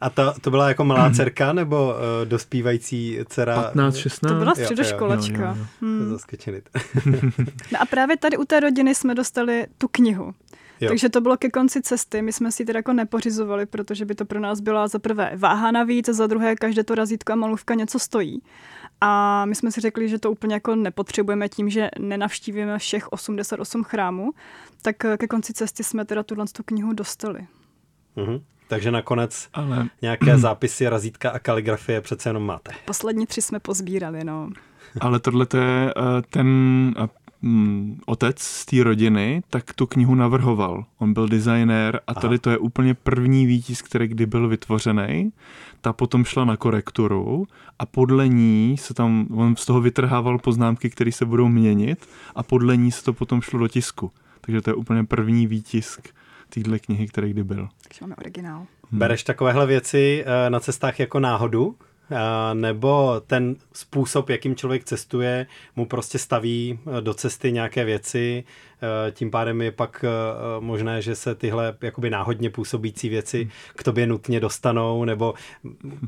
A to, to byla jako malá *clears throat* dcerka nebo uh, dospívající dcera? 15, 16. To byla středoškolačka. Jo, jo, jo. Hmm. *laughs* no a právě tady u té rodiny jsme dostali tu knihu. Jo. Takže to bylo ke konci cesty. My jsme si teda jako nepořizovali, protože by to pro nás byla za prvé váha navíc a za druhé každé to razítko a malůvka něco stojí. A my jsme si řekli, že to úplně jako nepotřebujeme tím, že nenavštívíme všech 88 chrámů, tak ke konci cesty jsme teda tuhle tu knihu dostali. Mm-hmm. Takže nakonec Ale... nějaké *clears throat* zápisy, razítka a kaligrafie přece jenom máte. Poslední tři jsme pozbírali, no. Ale tohle je uh, ten uh, otec z té rodiny, tak tu knihu navrhoval. On byl designér a tady Aha. to je úplně první výtisk, který kdy byl vytvořený. Ta potom šla na korekturu a podle ní se tam, on z toho vytrhával poznámky, které se budou měnit a podle ní se to potom šlo do tisku. Takže to je úplně první výtisk téhle knihy, který kdy byl. Takže máme originál. Hmm. Bereš takovéhle věci eh, na cestách jako náhodu? Eh, nebo ten způsob, jakým člověk cestuje, mu prostě staví eh, do cesty nějaké věci, tím pádem je pak možné, že se tyhle jakoby náhodně působící věci hmm. k tobě nutně dostanou, nebo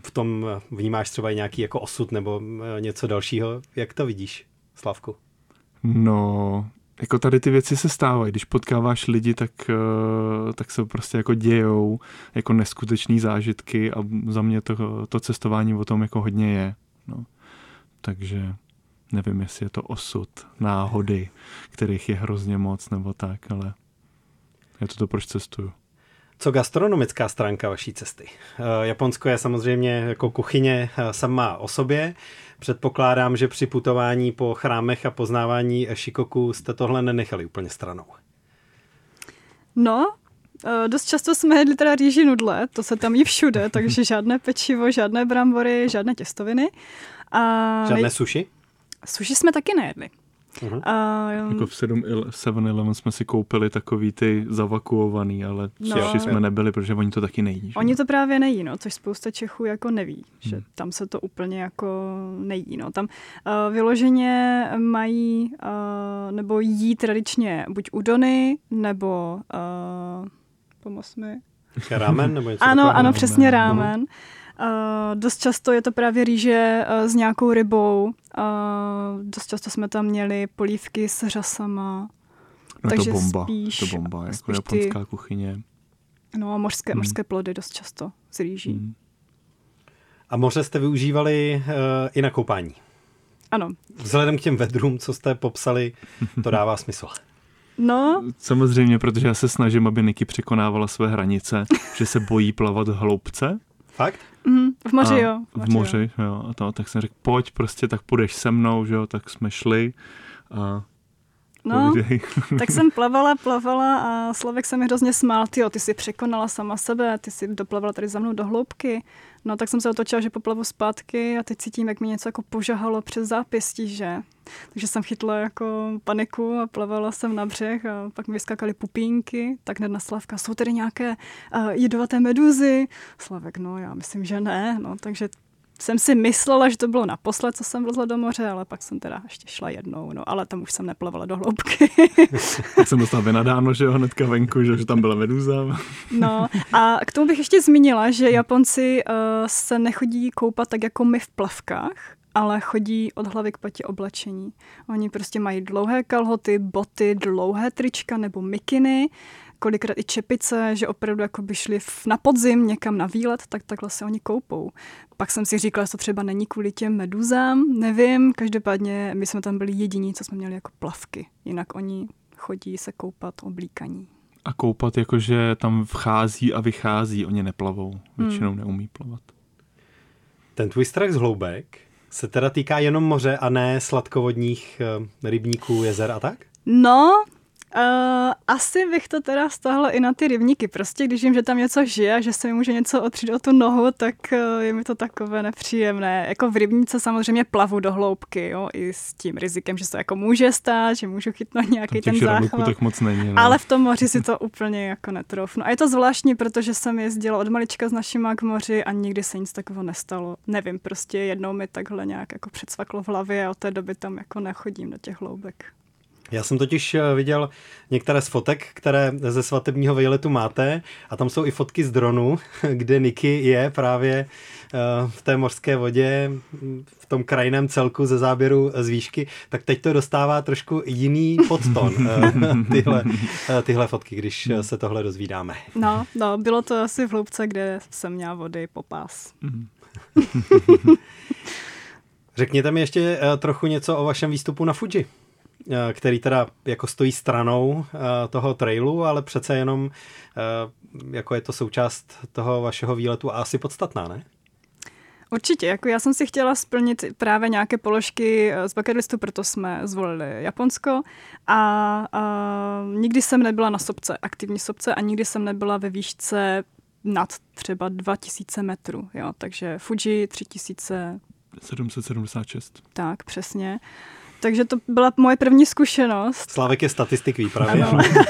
v tom vnímáš třeba i nějaký jako osud nebo něco dalšího. Jak to vidíš, Slavku? No, jako tady ty věci se stávají. Když potkáváš lidi, tak, eh, tak se prostě jako dějou jako neskutečný zážitky a za mě to, to cestování o tom jako hodně je. No. Takže nevím, jestli je to osud, náhody, kterých je hrozně moc nebo tak, ale je to to, proč cestuju. Co gastronomická stránka vaší cesty? Eh, Japonsko je samozřejmě jako kuchyně eh, sama o sobě. Předpokládám, že při putování po chrámech a poznávání šikoku jste tohle nenechali úplně stranou. No, eh, dost často jsme jedli teda rýži nudle, to se tam jí všude, *laughs* takže žádné pečivo, žádné brambory, žádné těstoviny. A žádné suši? Suši jsme taky nejedli. Uh-huh. A, um, jako v 7-Eleven jsme si koupili takový ty zavakuovaný, ale no, jsme nebyli, protože oni to taky nejí. Že? Oni to právě nejí, no, což spousta Čechů jako neví, hmm. že tam se to úplně jako nejí. No. Tam uh, vyloženě mají uh, nebo jí tradičně buď udony, nebo uh, pomoz mi. Rámen nebo něco Ano, ano, přesně rámen. Uh, Uh, dost často je to právě rýže uh, s nějakou rybou. Dost často jsme tam měli polívky s řasama. No takže to bomba, spíš, to bomba, jako japonská ty, kuchyně. No a mořské, hmm. mořské plody dost často s rýží. Hmm. A moře jste využívali uh, i na koupání? Ano. Vzhledem k těm vedrům, co jste popsali, to dává smysl. *laughs* No. Samozřejmě, protože já se snažím, aby Niky překonávala své hranice, že se bojí plavat hloubce. Fakt? V moři, jo. V moři, v moři jo. jo. A to, tak jsem řekl, pojď, prostě tak půjdeš se mnou, že jo, tak jsme šli a No, *laughs* tak *laughs* jsem plavala, plavala a Slavek se mi hrozně smál, ty ty jsi překonala sama sebe, ty jsi doplavala tady za mnou do hloubky. No tak jsem se otočila, že poplavu zpátky a teď cítím, jak mi něco jako požahalo přes zápěstí, že? Takže jsem chytla jako paniku a plavala jsem na břeh a pak mi vyskakaly pupínky, tak hned na Slavka, jsou tady nějaké uh, jedovaté meduzy? Slavek, no já myslím, že ne, no takže jsem si myslela, že to bylo naposled, co jsem vlezla do moře, ale pak jsem teda ještě šla jednou, no ale tam už jsem neplavala do hloubky. *laughs* tak jsem dostala vynadáno, že jo, hnedka venku, že, že tam byla meduza. no a k tomu bych ještě zmínila, že Japonci uh, se nechodí koupat tak jako my v plavkách, ale chodí od hlavy k patě oblečení. Oni prostě mají dlouhé kalhoty, boty, dlouhé trička nebo mikiny, kolikrát i čepice, že opravdu jako by šli na podzim někam na výlet, tak takhle se oni koupou. Pak jsem si říkala, že to třeba není kvůli těm meduzám, nevím, každopádně my jsme tam byli jediní, co jsme měli jako plavky, jinak oni chodí se koupat oblíkaní. A koupat jakože tam vchází a vychází, oni neplavou, většinou hmm. neumí plavat. Ten tvůj strach z hloubek se teda týká jenom moře a ne sladkovodních eh, rybníků, jezer a tak? No, Uh, asi bych to teda stáhla i na ty rybníky. Prostě když vím, že tam něco žije, že se mi může něco otřít o tu nohu, tak uh, je mi to takové nepříjemné. Jako v rybníce samozřejmě plavu do hloubky, jo, i s tím rizikem, že se jako může stát, že můžu chytnout nějaký ten záchvat. tak moc není. No. Ale v tom moři si to úplně jako netroufnu. A je to zvláštní, protože jsem jezdila od malička s našima k moři a nikdy se nic takového nestalo. Nevím, prostě jednou mi takhle nějak jako předsvaklo v hlavě a od té doby tam jako nechodím do těch hloubek. Já jsem totiž eh, viděl některé z fotek, které ze svatebního výletu máte a tam jsou i fotky z dronu, *laughs* kde Niky je právě eh, v té mořské vodě, v tom krajiném celku ze záběru z výšky, tak teď to dostává trošku jiný podton, eh, *laughs* tyhle, tyhle fotky, když se tohle dozvídáme. No, no, bylo to asi v hloubce, kde jsem měla vody po pás. *laughs* Řekněte mi ještě trochu něco o vašem výstupu na Fuji. Eh, který teda jako stojí stranou eh, toho trailu, ale přece jenom eh, jako je to součást toho vašeho výletu a asi podstatná, ne? Určitě, jako já jsem si chtěla splnit právě nějaké položky z bucket listu, proto jsme zvolili Japonsko a, a nikdy jsem nebyla na sobce, aktivní sobce a nikdy jsem nebyla ve výšce nad třeba 2000 metrů, jo, takže Fuji 3000... 776. Tak, přesně. Takže to byla moje první zkušenost. Slávek je statistik výpravy.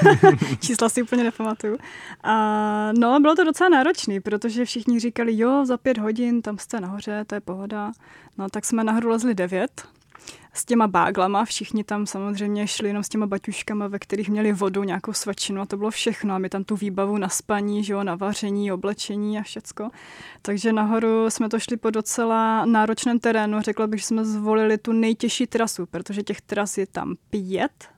*laughs* Čísla si úplně nepamatuju. A no, bylo to docela náročný, protože všichni říkali, jo, za pět hodin, tam jste nahoře, to je pohoda. No, tak jsme nahoru lezli devět s těma báglama. Všichni tam samozřejmě šli jenom s těma baťuškama, ve kterých měli vodu, nějakou svačinu a to bylo všechno. A my tam tu výbavu na spaní, že jo, na vaření, oblečení a všecko. Takže nahoru jsme to šli po docela náročném terénu. Řekla bych, že jsme zvolili tu nejtěžší trasu, protože těch tras je tam pět,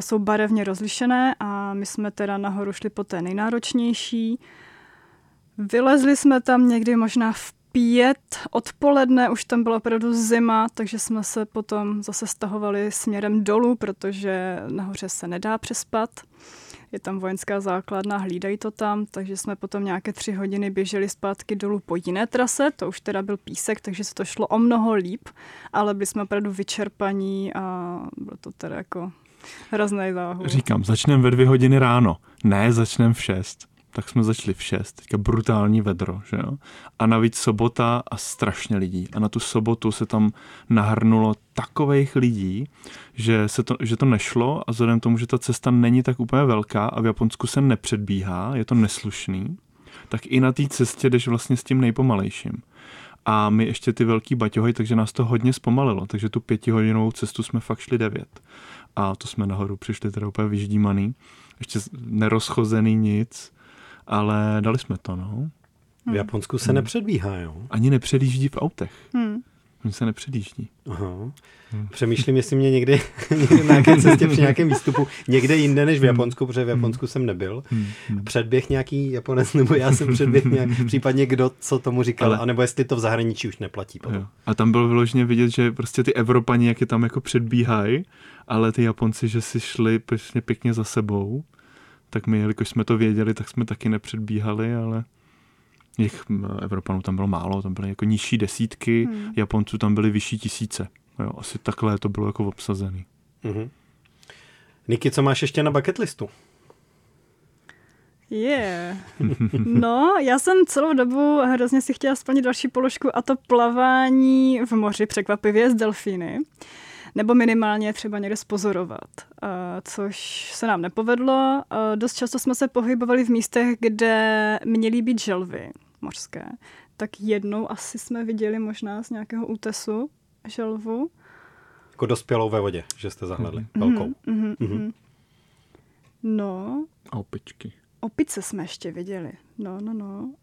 jsou barevně rozlišené a my jsme teda nahoru šli po té nejnáročnější. Vylezli jsme tam někdy možná v pět odpoledne, už tam byla opravdu zima, takže jsme se potom zase stahovali směrem dolů, protože nahoře se nedá přespat. Je tam vojenská základna, hlídají to tam, takže jsme potom nějaké tři hodiny běželi zpátky dolů po jiné trase, to už teda byl písek, takže se to šlo o mnoho líp, ale byli jsme opravdu vyčerpaní a bylo to teda jako hrozný záhu. Říkám, začneme ve dvě hodiny ráno, ne začneme v šest. Tak jsme začali v 6, teďka brutální vedro, že jo. A navíc sobota a strašně lidí. A na tu sobotu se tam nahrnulo takových lidí, že, se to, že to nešlo a vzhledem tomu, že ta cesta není tak úplně velká a v Japonsku se nepředbíhá, je to neslušný, tak i na té cestě jdeš vlastně s tím nejpomalejším. A my ještě ty velký baťohy, takže nás to hodně zpomalilo. Takže tu pětihodinovou cestu jsme fakt šli devět. A to jsme nahoru přišli teda úplně vyždímaný. Ještě nerozchozený nic, ale dali jsme to, no. V Japonsku se hmm. nepředbíhá, jo? Ani nepředjíždí v autech. Hmm. Oni se nepředjíždí. Aha. Hmm. Přemýšlím, jestli mě někdy, *laughs* někdy na nějaké cestě při nějakém výstupu, někde jinde než v Japonsku, protože v Japonsku jsem nebyl, hmm. předběh nějaký Japonec, nebo já jsem předběh nějak, *laughs* případně kdo, co tomu říkal, Ale... anebo jestli to v zahraničí už neplatí. Potom. A tam bylo vyloženě vidět, že prostě ty Evropani, jak je tam jako předbíhají, ale ty Japonci, že si šli prostě pěkně za sebou, tak my, jelikož jsme to věděli, tak jsme taky nepředbíhali, ale Jich Evropanů tam bylo málo, tam byly jako nižší desítky, hmm. Japonců tam byly vyšší tisíce. Jo, asi takhle to bylo jako obsazený. Mm-hmm. Niky, co máš ještě na bucket listu? Je. Yeah. No, já jsem celou dobu hrozně si chtěla splnit další položku a to plavání v moři překvapivě z delfíny. Nebo minimálně třeba někde spozorovat, což se nám nepovedlo. Dost často jsme se pohybovali v místech, kde měly být želvy mořské. Tak jednou asi jsme viděli možná z nějakého útesu želvu. Jako dospělou ve vodě, že jste zahledli. Mm-hmm. Velkou. Mm-hmm. Mm-hmm. No. A opičky. Opice jsme ještě viděli. No, no, no.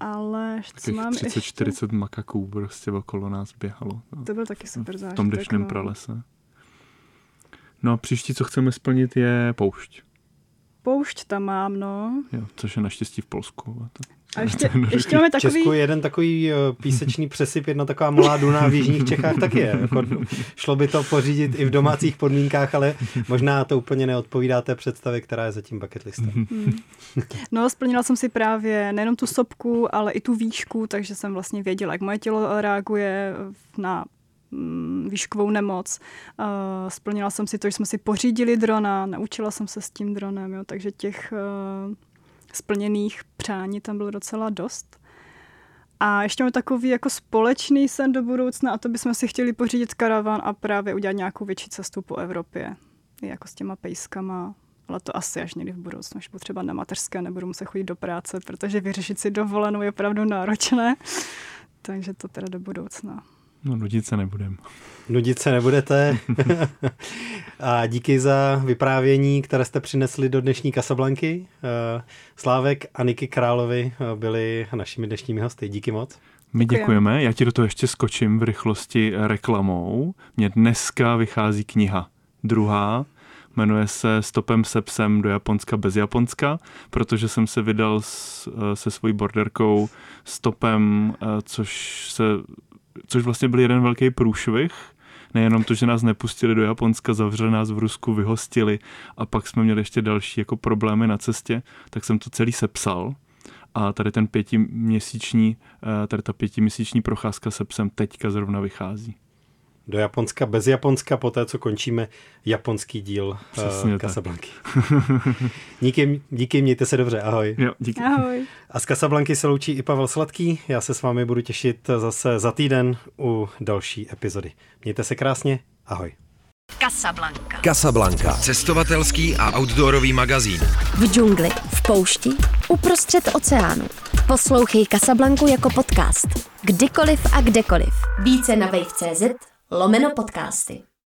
Ale co mám 30-40 ještě... makaků prostě okolo nás běhalo. No. To byl taky super zážitek. V tom dešném no. pralese. No a příští, co chceme splnit, je poušť. Poušť tam mám, no. Jo, což je naštěstí v Polsku. A ještě, ještě máme takový... V Česku je jeden takový eh, písečný přesyp, jedna taková malá duna v jižních Čechách taky je. Jako, šlo by to pořídit i v domácích podmínkách, ale možná to úplně neodpovídá té představě, která je zatím bucket listem. Hmm. *laughs* No, splnila jsem si právě nejenom tu sopku, ale i tu výšku, takže jsem vlastně věděla, jak moje tělo reaguje na mm, výškovou nemoc. Splnila jsem si to, že jsme si pořídili drona, naučila jsem se s tím dronem, jo, takže těch splněných přání tam bylo docela dost. A ještě máme takový jako společný sen do budoucna a to bychom si chtěli pořídit karavan a právě udělat nějakou větší cestu po Evropě. Jako s těma pejskama, ale to asi až někdy v budoucnu, až třeba na mateřské nebudu muset chodit do práce, protože vyřešit si dovolenou je opravdu náročné. *laughs* Takže to teda do budoucna. No nudit se nebudem. Nudit se nebudete. *laughs* a díky za vyprávění, které jste přinesli do dnešní Kasablanky. Eh, Slávek a Niky Královi eh, byli našimi dnešními hosty. Díky moc. My děkujeme. Já ti do toho ještě skočím v rychlosti reklamou. Mně dneska vychází kniha. Druhá, jmenuje se Stopem se psem do Japonska bez Japonska, protože jsem se vydal s, eh, se svojí borderkou stopem, což se což vlastně byl jeden velký průšvih, nejenom to, že nás nepustili do Japonska, zavřeli nás v Rusku, vyhostili a pak jsme měli ještě další jako problémy na cestě, tak jsem to celý sepsal. A tady ten pětiměsíční, eh, tady ta pětiměsíční procházka se psem teďka zrovna vychází do Japonska bez Japonska, po té, co končíme japonský díl uh, Casablanky. *laughs* díky, díky, mějte se dobře, ahoj. Jo, díky. Ahoj. A z Casablanky se loučí i Pavel Sladký, já se s vámi budu těšit zase za týden u další epizody. Mějte se krásně, ahoj. Casablanca. Casablanca. Cestovatelský a outdoorový magazín. V džungli, v poušti, uprostřed oceánu. Poslouchej Casablanku jako podcast. Kdykoliv a kdekoliv. Více na wave.cz lomeno podcasty.